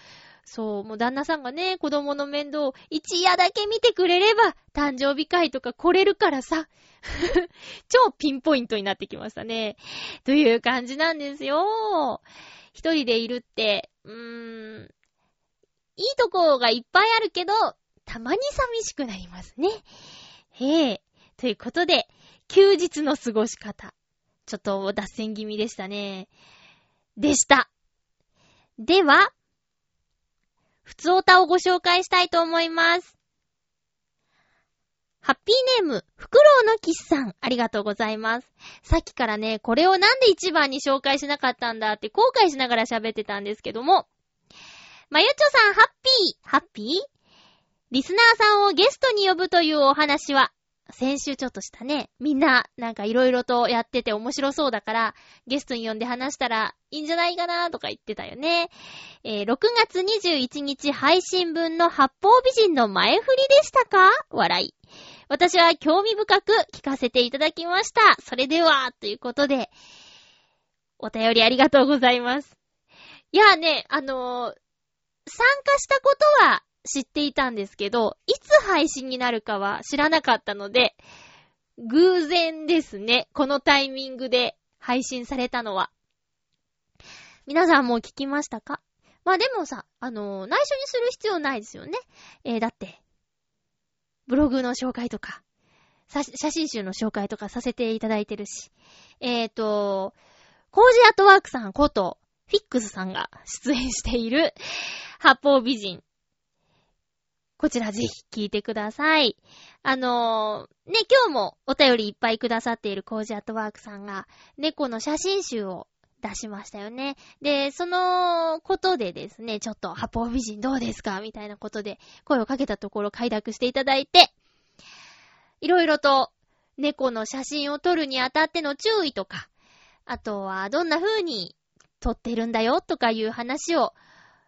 そう、もう旦那さんがね、子供の面倒を一夜だけ見てくれれば、誕生日会とか来れるからさ、超ピンポイントになってきましたね。という感じなんですよ。一人でいるって、うーん、いいとこがいっぱいあるけど、たまに寂しくなりますね。へえ。ということで、休日の過ごし方。ちょっと脱線気味でしたね。でした。では、普通おたをご紹介したいと思います。ハッピーネーム、フクロウのキスさん、ありがとうございます。さっきからね、これをなんで一番に紹介しなかったんだって後悔しながら喋ってたんですけども。まゆちょさん、ハッピー、ハッピー？リスナーさんをゲストに呼ぶというお話は、先週ちょっとしたね。みんな、なんかいろいろとやってて面白そうだから、ゲストに呼んで話したらいいんじゃないかなとか言ってたよね。えー、6月21日配信分の八方美人の前振りでしたか？笑い。私は興味深く聞かせていただきました。それでは、ということで、お便りありがとうございます。いやね、あのー、参加したことは知っていたんですけど、いつ配信になるかは知らなかったので、偶然ですね。このタイミングで配信されたのは。皆さんもう聞きましたか？まあでもさ、あのー、内緒にする必要ないですよね。えー、だって、ブログの紹介とか、写真集の紹介とかさせていただいてるし。えっ、ー、と、コージアットワークさんこと、フィックスさんが出演している、八方美人こちらぜひ聞いてください。あのー、ね、今日もお便りいっぱいくださっているコージアットワークさんが、猫の写真集を出しましたよね。で、そのことでですね、ちょっと、八方美人どうですかみたいなことで声をかけたところ快諾していただいて、いろいろと猫の写真を撮るにあたっての注意とか、あとはどんな風に撮ってるんだよとかいう話を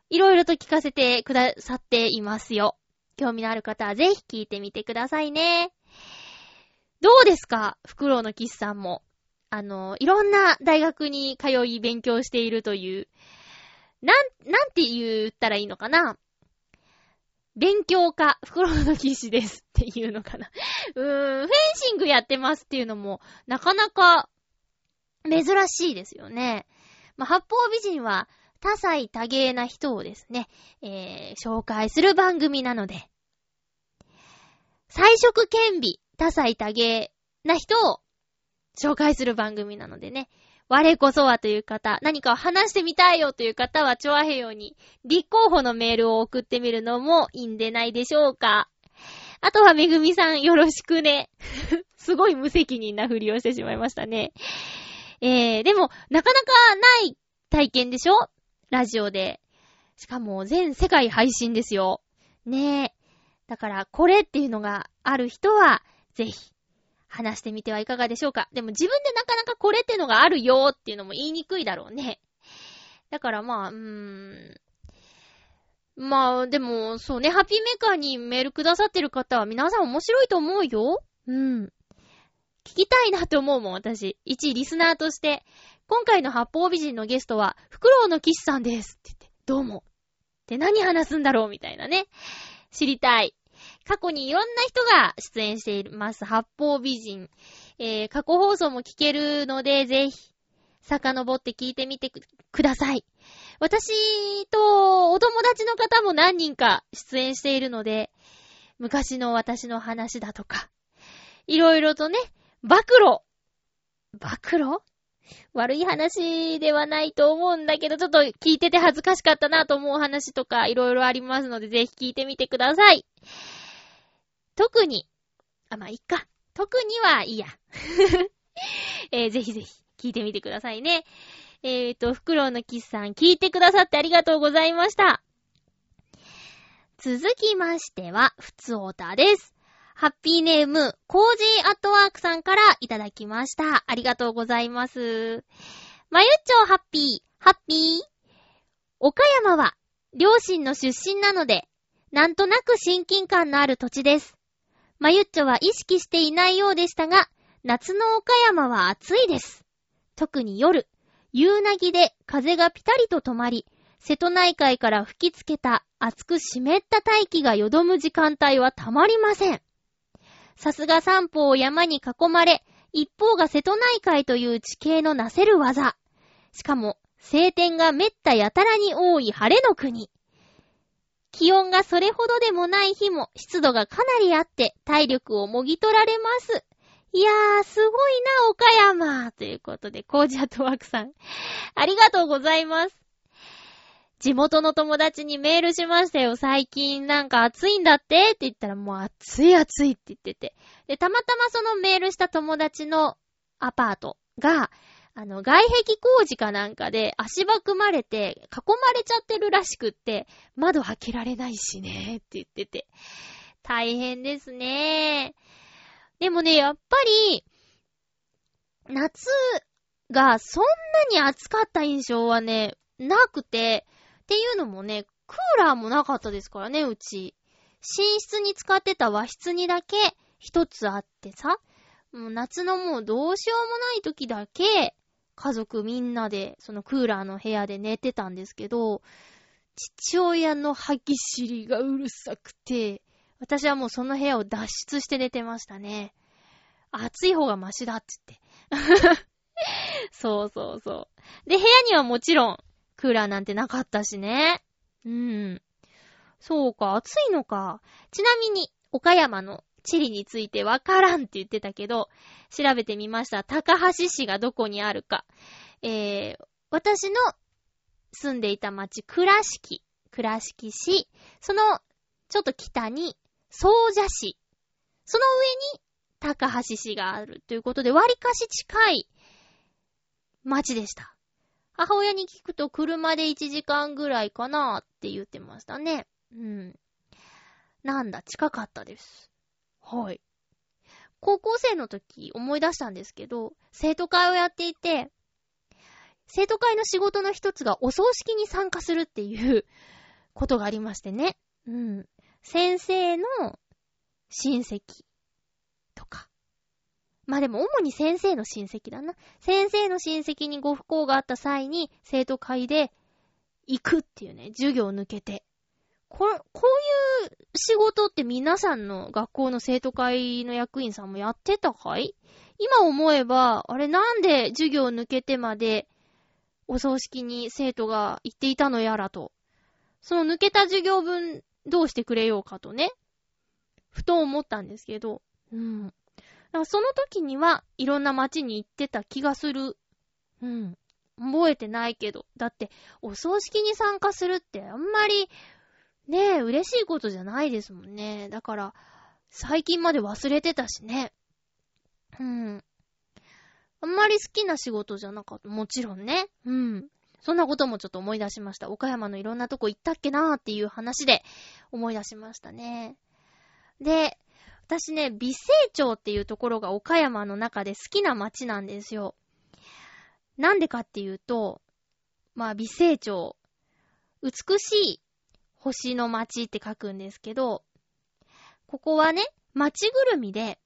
いろいろと聞かせてくださっていますよ。興味のある方はぜひ聞いてみてくださいね。どうですか？フクロウのキスさんも。あの、いろんな大学に通い勉強しているという、なん、なんて言ったらいいのかな？勉強家、フクロウの騎士ですっていうのかな。うーん、フェンシングやってますっていうのも、なかなか珍しいですよね。まあ、八方美人は多彩多芸な人をですね、えー、紹介する番組なので、彩色兼備、多彩多芸な人を紹介する番組なのでね、我こそはという方、何かを話してみたいよという方は、チョアヘヨに立候補のメールを送ってみるのもいいんでないでしょうか。あとはめぐみさんよろしくね。すごい無責任なふりをしてしまいましたね。えー、でも、なかなかない体験でしょ？ラジオで。しかも全世界配信ですよ。ねえ。だから、これっていうのがある人は、ぜひ、話してみてはいかがでしょうか。でも自分でなかなかこれっていうのがあるよっていうのも言いにくいだろうね。だからまあ、うーん。まあ、でも、そうね、ハッピーメーカーにメールくださってる方は皆さん面白いと思うよ。うん。聞きたいなって思うもん、私。一リスナーとして。今回の八方美人のゲストは、フクロウの騎士さんです。って言って、どうも。で、何話すんだろうみたいなね。知りたい。過去にいろんな人が出演しています。八方美人。えー、過去放送も聞けるので、ぜひ、遡って聞いてみてください。私とお友達の方も何人か出演しているので、昔の私の話だとか、いろいろとね、暴露暴露？悪い話ではないと思うんだけど、ちょっと聞いてて恥ずかしかったなと思う話とかいろいろありますので、ぜひ聞いてみてください。特に、あ、まあ、いっか。特にはいいや。えー、ぜひぜひ聞いてみてくださいね。えーと、フクロウのキスさん聞いてくださってありがとうございました。続きましては、ふつおたです。ハッピーネーム、コージーアットワークさんからいただきました。ありがとうございます。まゆっちょハッピー、ハッピー。岡山は、両親の出身なので、なんとなく親近感のある土地です。まゆっちょは意識していないようでしたが、夏の岡山は暑いです。特に夜、夕なぎで風がピタリと止まり、瀬戸内海から吹きつけた熱く湿った大気がよどむ時間帯はたまりません。さすが三方を山に囲まれ、一方が瀬戸内海という地形のなせる技。しかも、晴天がめったやたらに多い晴れの国。気温がそれほどでもない日も湿度がかなりあって体力をもぎ取られます。いやー、すごいな、岡山ということで、コージャトワークさん。ありがとうございます。地元の友達にメールしましたよ。最近なんか暑いんだってって言ったらもう暑い暑いって言ってて。で、たまたまそのメールした友達のアパートが、あの、外壁工事かなんかで足場組まれて囲まれちゃってるらしくって、窓開けられないしねって言ってて。大変ですね。でもね、やっぱり、夏がそんなに暑かった印象はね、なくて、っていうのもね、クーラーもなかったですからね、うち。寝室に使ってた和室にだけ一つあってさ、もう夏のもうどうしようもない時だけ、家族みんなで、そのクーラーの部屋で寝てたんですけど、父親の歯ぎしりがうるさくて、私はもうその部屋を脱出して寝てましたね。暑い方がマシだって言って。そうそうそう。で、部屋にはもちろん、クーラーなんてなかったしね。うん。そうか、暑いのか。ちなみに、岡山の地理についてわからんって言ってたけど、調べてみました。高橋市がどこにあるか。えー、私の住んでいた町、倉敷、倉敷市、その、ちょっと北に、総社市、その上に、高橋市があるということで、割かし近い町でした。母親に聞くと車で1時間ぐらいかなって言ってましたね。うん。なんだ、近かったです。はい。高校生の時思い出したんですけど、生徒会をやっていて、生徒会の仕事の一つがお葬式に参加するっていう ことがありましてね。うん。先生の親戚、まあでも主に先生の親戚だな。先生の親戚にご不幸があった際に生徒会で行くっていうね、授業を抜けて。こ、こういう仕事って皆さんの学校の生徒会の役員さんもやってたかい？今思えば、あれなんで授業を抜けてまでお葬式に生徒が行っていたのやらと。その抜けた授業分どうしてくれようかとね。ふと思ったんですけど。うん。かその時にはいろんな街に行ってた気がする。うん。覚えてないけど。だって、お葬式に参加するってあんまり、ねえ、嬉しいことじゃないですもんね。だから、最近まで忘れてたしね。うん。あんまり好きな仕事じゃなかった。もちろんね。うん。そんなこともちょっと思い出しました。岡山のいろんなとこ行ったっけなーっていう話で思い出しましたね。で、私ね、美成町っていうところが岡山の中で好きな街なんですよ。なんでかっていうと、まあ美成町、美しい星の街って書くんですけど、ここはね、街ぐるみで、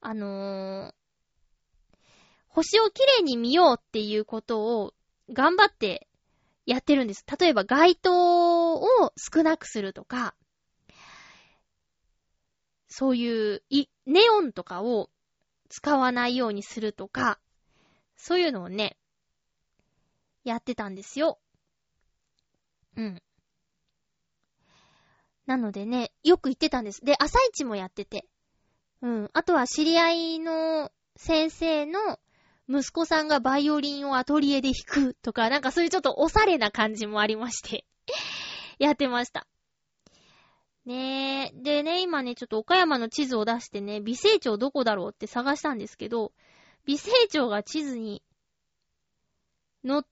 あのー、星をきれいに見ようっていうことを頑張ってやってるんです。例えば街灯を少なくするとか、そういう、い、ネオンとかを使わないようにするとか、そういうのをね、やってたんですよ。うん。なのでね、よく行ってたんです。で、朝市もやってて。うん。あとは知り合いの先生の息子さんがバイオリンをアトリエで弾くとか、なんかそういうちょっとおしゃれな感じもありまして やってました。ねえ。でね、今ね、ちょっと岡山の地図を出してね、美成町どこだろうって探したんですけど、美成町が地図に載っ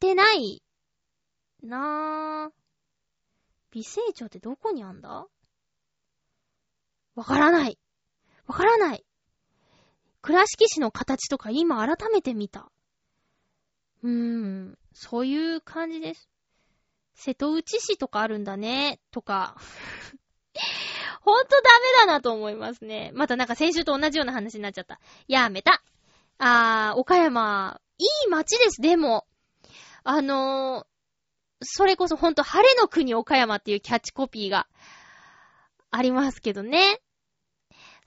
てないなぁ。美成町ってどこにあんだ？わからない。わからない。倉敷市の形とか今改めて見た。うーん、そういう感じです。瀬戸内市とかあるんだね、とか。ほんとダメだなと思いますね。またなんか先週と同じような話になっちゃった。やめた。あー、岡山、いい街です、でも。あのー、それこそほんと晴れの国岡山っていうキャッチコピーがありますけどね。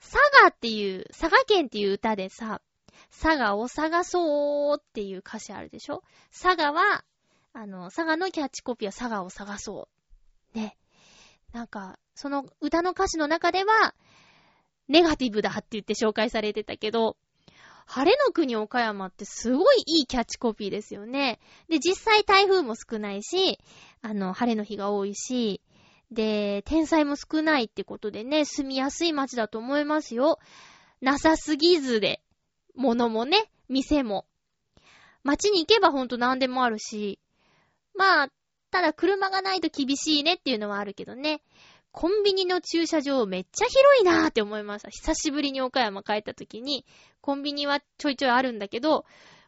佐賀っていう、佐賀県っていう歌でさ、佐賀を探そうっていう歌詞あるでしょ？佐賀は、あの、佐賀のキャッチコピーは佐賀を探そう。ね。なんか、その歌の歌詞の中では、ネガティブだって言って紹介されてたけど、晴れの国岡山ってすごいいいキャッチコピーですよね。で、実際台風も少ないし、あの、晴れの日が多いし、で、天才も少ないってことでね、住みやすい街だと思いますよ。なさすぎずで、物もね、店も。街に行けばほんと何でもあるし、まあ、ただ車がないと厳しいねっていうのはあるけどね。コンビニの駐車場めっちゃ広いなーって思いました。久しぶりに岡山帰った時に、コンビニはちょいちょいあるんだけど、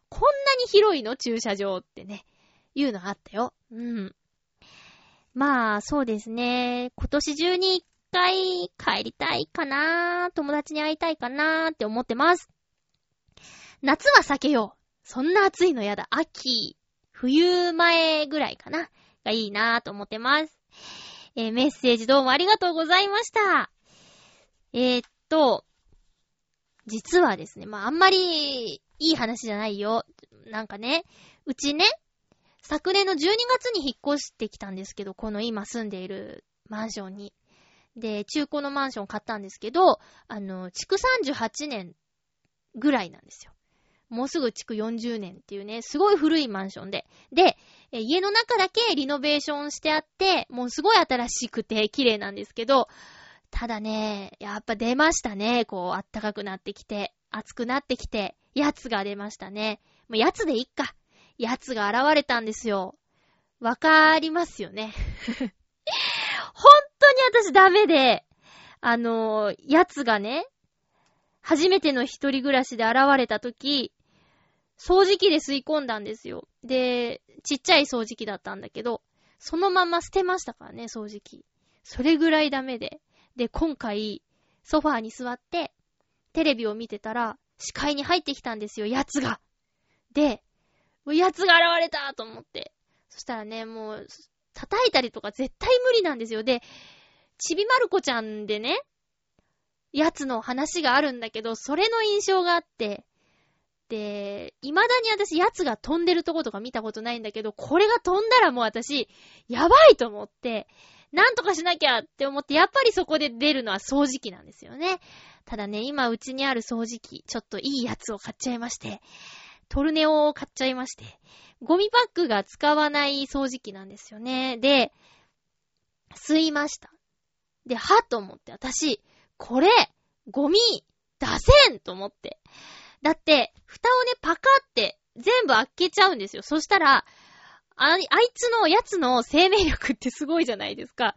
こんなに広いの駐車場ってね、いうのあったよ。うん。まあ、そうですね。今年中に一回帰りたいかなー友達に会いたいかなーって思ってます。夏は避けよう。そんな暑いのやだ。秋、冬前ぐらいかな。がいいなぁと思ってます。えー、メッセージどうもありがとうございました。えー、っと、実はですね、まあ、あんまりいい話じゃないよ。なんかね、うちね、昨年の12月に引っ越してきたんですけど、この今住んでいるマンションに。で、中古のマンション買ったんですけど、あの、築38年ぐらいなんですよ。もうすぐ築40年っていうね、すごい古いマンションで。で、家の中だけリノベーションしてあって、もうすごい新しくて綺麗なんですけど、ただね、やっぱ出ましたね。こう、あったかくなってきて、暑くなってきて、やつが出ましたね。もうやつでいっか。やつが現れたんですよ。わかりますよね。本当に私ダメで、あのー、やつがね、初めての一人暮らしで現れた時、掃除機で吸い込んだんですよ。で、ちっちゃい掃除機だったんだけど、そのまま捨てましたからね、掃除機。それぐらいダメで。で、今回、ソファーに座って、テレビを見てたら、視界に入ってきたんですよ、奴が。で、奴が現れたと思って。そしたらね、もう、叩いたりとか絶対無理なんですよ。で、ちびまる子ちゃんでね、奴の話があるんだけど、それの印象があって、で、未だに私、奴が飛んでるとことか見たことないんだけど、これが飛んだらもう私、やばいと思って、なんとかしなきゃって思って、やっぱりそこで出るのは掃除機なんですよね。ただね、今うちにある掃除機、ちょっといいやつを買っちゃいまして、トルネオを買っちゃいまして、ゴミパックが使わない掃除機なんですよね。で、吸いました。で、はと思って、私、これ、ゴミ、出せんと思って。だって、蓋をね、パカって全部開けちゃうんですよ。そしたら、あ、あいつのやつの生命力ってすごいじゃないですか。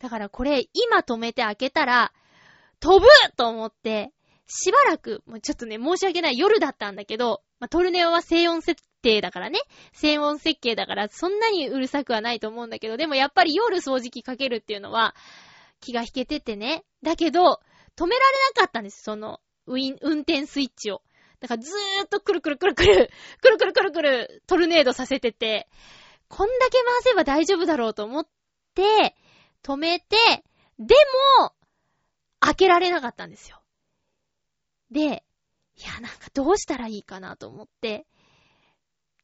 だからこれ、今止めて開けたら、飛ぶと思って、しばらく、もうちょっとね、申し訳ない夜だったんだけど、まあ、トルネオは静音設定だからね。静音設計だから、そんなにうるさくはないと思うんだけど、でもやっぱり夜掃除機かけるっていうのは、気が引けててね。だけど、止められなかったんです、その、ウィン、運転スイッチを。だからずーっとくるくるくるくる、くるくるくるくる、トルネードさせてて、こんだけ回せば大丈夫だろうと思って、止めて、でも、開けられなかったんですよ。で、いや、なんかどうしたらいいかなと思って、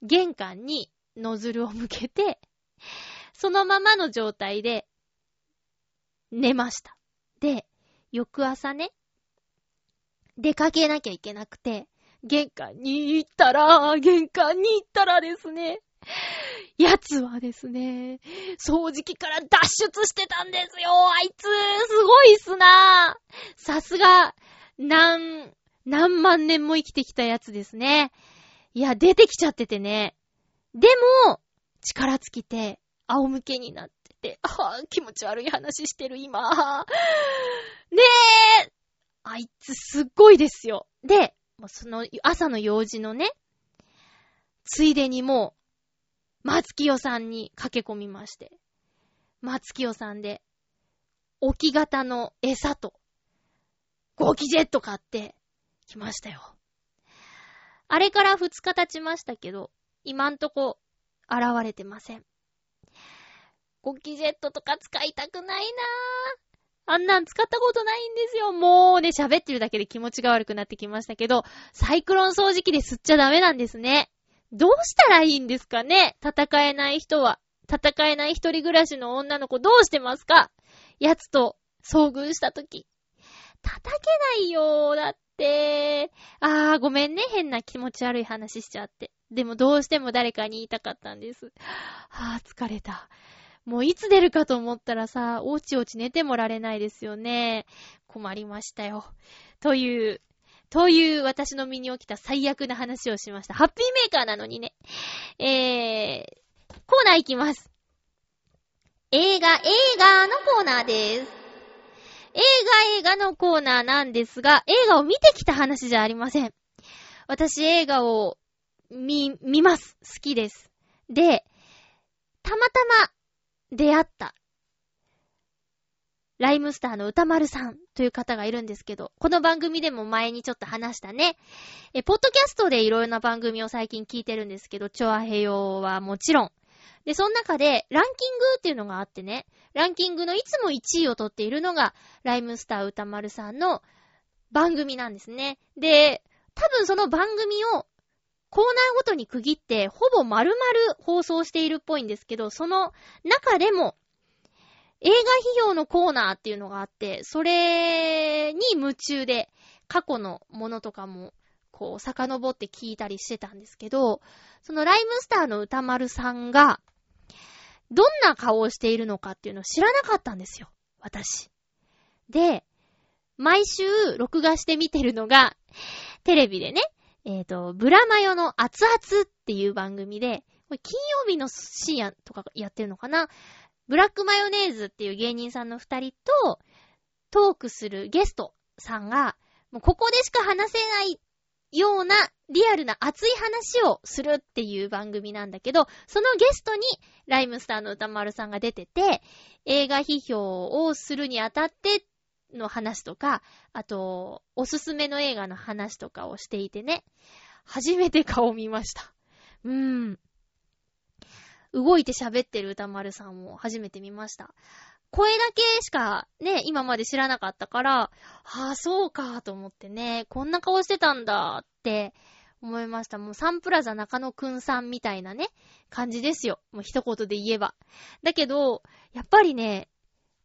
玄関にノズルを向けて、そのままの状態で、寝ました。で、翌朝ね、出かけなきゃいけなくて、玄関に行ったら、玄関に行ったらですね、奴はですね、掃除機から脱出してたんですよあいつ、すごいっすなさすが、何、何万年も生きてきたやつですね。いや、出てきちゃっててね。でも、力尽きて、仰向けになってて、ああ、気持ち悪い話してる今。ねえ、あいつすっごいですよ。で、その朝の用事のね、ついでにもう、松清さんに駆け込みまして、松清さんで、置き型の餌と、ゴキジェット買ってきましたよ。あれから2日経ちましたけど、今んとこ、現れてません。ゴキジェットとか使いたくないなぁ。あんなん使ったことないんですよ。もうね、喋ってるだけで気持ちが悪くなってきましたけど、サイクロン掃除機で吸っちゃダメなんですね。どうしたらいいんですかね？戦えない人は。戦えない一人暮らしの女の子どうしてますか？奴と遭遇したとき。叩けないよー。だって。あー、ごめんね。変な気持ち悪い話しちゃって。でもどうしても誰かに言いたかったんです。はぁ、疲れた。もういつ出るかと思ったらさ、おちおち寝てもられないですよね。困りましたよ。という、という私の身に起きた最悪な話をしました。ハッピーメーカーなのにね。えー、コーナーいきます。映画、映画のコーナーです。映画、映画のコーナーなんですが、映画を見てきた話じゃありません。私映画を見、見ます。好きです。で、たまたま出会った、ライムスターの歌丸さんという方がいるんですけど、この番組でも前にちょっと話したね。え、ポッドキャストでいろいろな番組を最近聞いてるんですけど、チョアヘヨはもちろん。で、その中で、ランキングっていうのがあってね、ランキングのいつも1位を取っているのが、ライムスター歌丸さんの番組なんですね。で、多分その番組をコーナーごとに区切って、ほぼ丸々放送しているっぽいんですけど、その中でも、映画批評のコーナーっていうのがあって、それに夢中で、過去のものとかも、こう、遡って聞いたりしてたんですけど、そのライムスターの歌丸さんが、どんな顔をしているのかっていうのを知らなかったんですよ。私。で、毎週録画して見てるのが、テレビでね、えっ、ー、と、ブラマヨの熱々っていう番組で、これ金曜日の深夜とかやってるのかな？ブラックマヨネーズっていう芸人さんの二人と、トークするゲストさんが、もうここでしか話せないようなリアルな熱い話をするっていう番組なんだけど、そのゲストにライムスターの歌丸さんが出てて、映画批評をするにあたっての話とか、あと、おすすめの映画の話とかをしていてね、初めて顔見ました。うーん。動いて喋ってる歌丸さんを初めて見ました。声だけしかね、今まで知らなかったから、ああ、そうかと思ってね、こんな顔してたんだって思いました。もうサンプラザ中野くんさんみたいなね、感じですよ。もう一言で言えば。だけど、やっぱりね、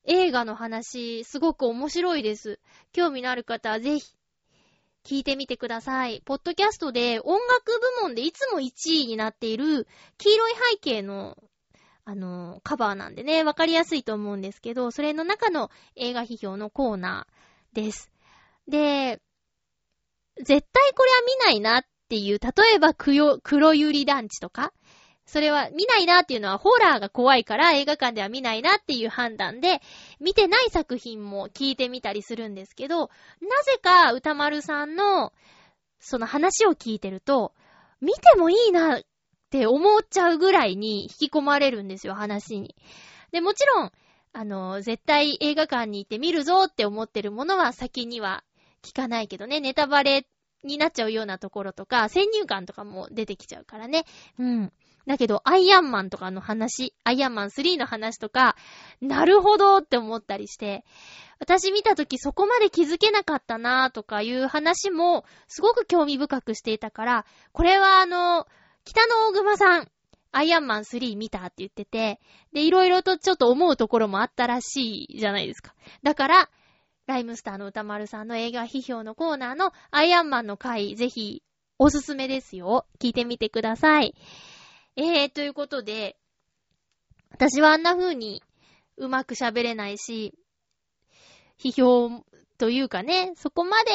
映画の話、すごく面白いです。興味のある方はぜひ、聞いてみてください。ポッドキャストで音楽部門でいつも1位になっている黄色い背景の、あの、カバーなんでね、わかりやすいと思うんですけど、それの中の映画批評のコーナーです。で、絶対これは見ないなっていう、例えば黒ゆり団地とか、それは見ないなっていうのはホラーが怖いから映画館では見ないなっていう判断で、見てない作品も聞いてみたりするんですけど、なぜか歌丸さんのその話を聞いてると、見てもいいなって思っちゃうぐらいに引き込まれるんですよ、話に。で、もちろん、あの、絶対映画館に行って見るぞって思ってるものは先には聞かないけどね、ネタバレになっちゃうようなところとか、先入観とかも出てきちゃうからね。うん。だけど、アイアンマンとかの話、アイアンマン3の話とか、なるほどって思ったりして、私見たときそこまで気づけなかったなとかいう話も、すごく興味深くしていたから、これはあの、北の大熊さん、アイアンマン3見たって言ってて、で、いろいろとちょっと思うところもあったらしいじゃないですか。だから、ライムスターの歌丸さんの映画批評のコーナーのアイアンマンの回、ぜひ、おすすめですよ。聞いてみてください。えー、ということで、私はあんな風にうまく喋れないし、批評というかね、そこまで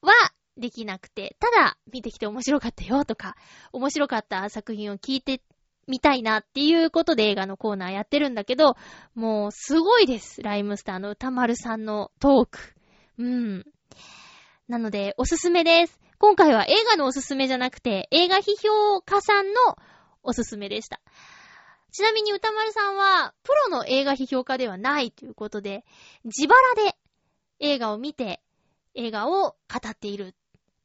はできなくて、ただ見てきて面白かったよとか、面白かった作品を聞いてみたいなっていうことで映画のコーナーやってるんだけど、もうすごいです。ライムスターの歌丸さんのトーク。うん。なので、おすすめです。今回は映画のおすすめじゃなくて、映画批評家さんのおすすめでした。ちなみに歌丸さんは、プロの映画批評家ではないということで、自腹で映画を見て、映画を語っている。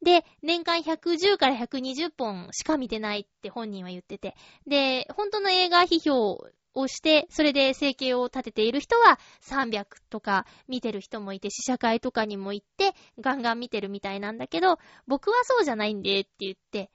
で、年間110から120本しか見てないって本人は言ってて。で、本当の映画批評をして、それで生計を立てている人は300とか見てる人もいて、試写会とかにも行って、ガンガン見てるみたいなんだけど、僕はそうじゃないんでって言って。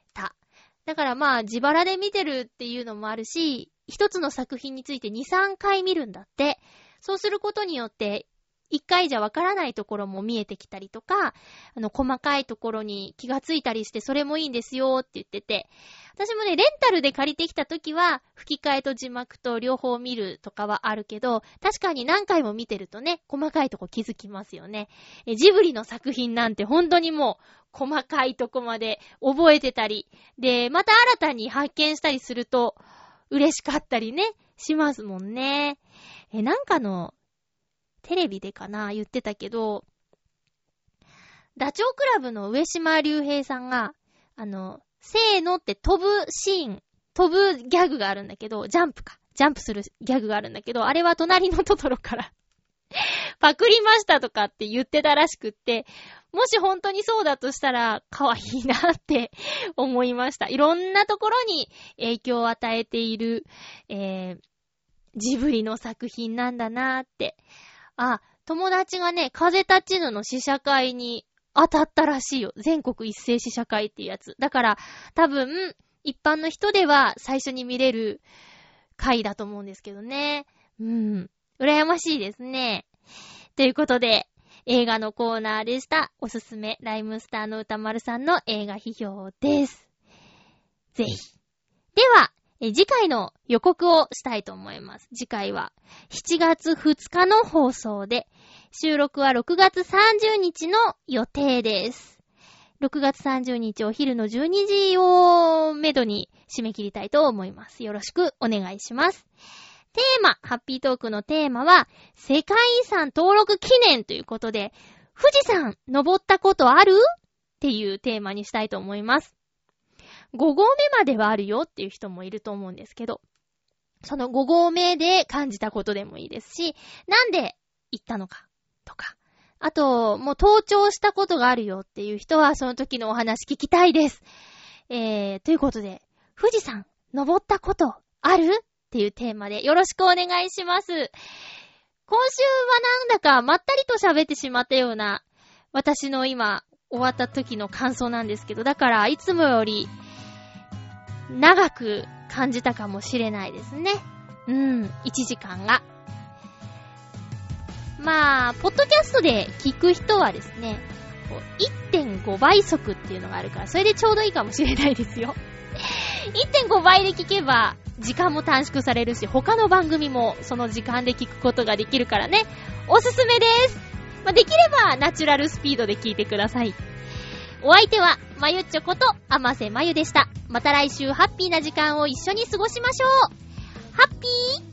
だからまあ、自腹で見てるっていうのもあるし、一つの作品について2、3回見るんだって。そうすることによって、一回じゃわからないところも見えてきたりとか、あの、細かいところに気がついたりして、それもいいんですよって言ってて、私もね、レンタルで借りてきた時は、吹き替えと字幕と両方見るとかはあるけど、確かに何回も見てるとね、細かいとこ気づきますよね。えジブリの作品なんて本当にもう、細かいとこまで覚えてたり、で、また新たに発見したりすると、嬉しかったりね、しますもんね。え、なんかのテレビでかな、言ってたけど、ダチョウ倶楽部の上島隆平さんが、あの、せーのって飛ぶシーン、飛ぶギャグがあるんだけど、ジャンプか。ジャンプするギャグがあるんだけど、あれは隣のトトロから パクりましたとかって言ってたらしくって、もし本当にそうだとしたら、可愛いなって思いました。いろんなところに影響を与えている、えー、ジブリの作品なんだなって。あ、友達がね、風立ちぬの試写会に当たったらしいよ。全国一斉試写会っていうやつ。だから、多分、一般の人では最初に見れる回だと思うんですけどね。うん。羨ましいですね。ということで、映画のコーナーでした。おすすめ、ライムスターの歌丸さんの映画批評です。ぜひ。では、え次回の予告をしたいと思います。次回は7月2日の放送で、収録は6月30日の予定です。6月30日お昼の12時をめどに締め切りたいと思います。よろしくお願いします。テーマ、ハッピートークのテーマは、世界遺産登録記念ということで、富士山登ったことある？っていうテーマにしたいと思います。5合目まではあるよっていう人もいると思うんですけど、その5合目で感じたことでもいいですし、なんで行ったのかとか、あと、もう登頂したことがあるよっていう人はその時のお話聞きたいです。えー、ということで、富士山登ったことあるっていうテーマでよろしくお願いします。今週はなんだかまったりと喋ってしまったような私の今終わった時の感想なんですけど、だからいつもより長く感じたかもしれないですね。うん、1時間が。まあ、ポッドキャストで聞く人はですね、1.5倍速っていうのがあるから、それでちょうどいいかもしれないですよ。1.5倍で聞けば、時間も短縮されるし、他の番組もその時間で聞くことができるからね、おすすめです。まあ、できれば、ナチュラルスピードで聞いてください。お相手は、まゆっちょこと、あませまゆでした。また来週ハッピーな時間を一緒に過ごしましょうハッピー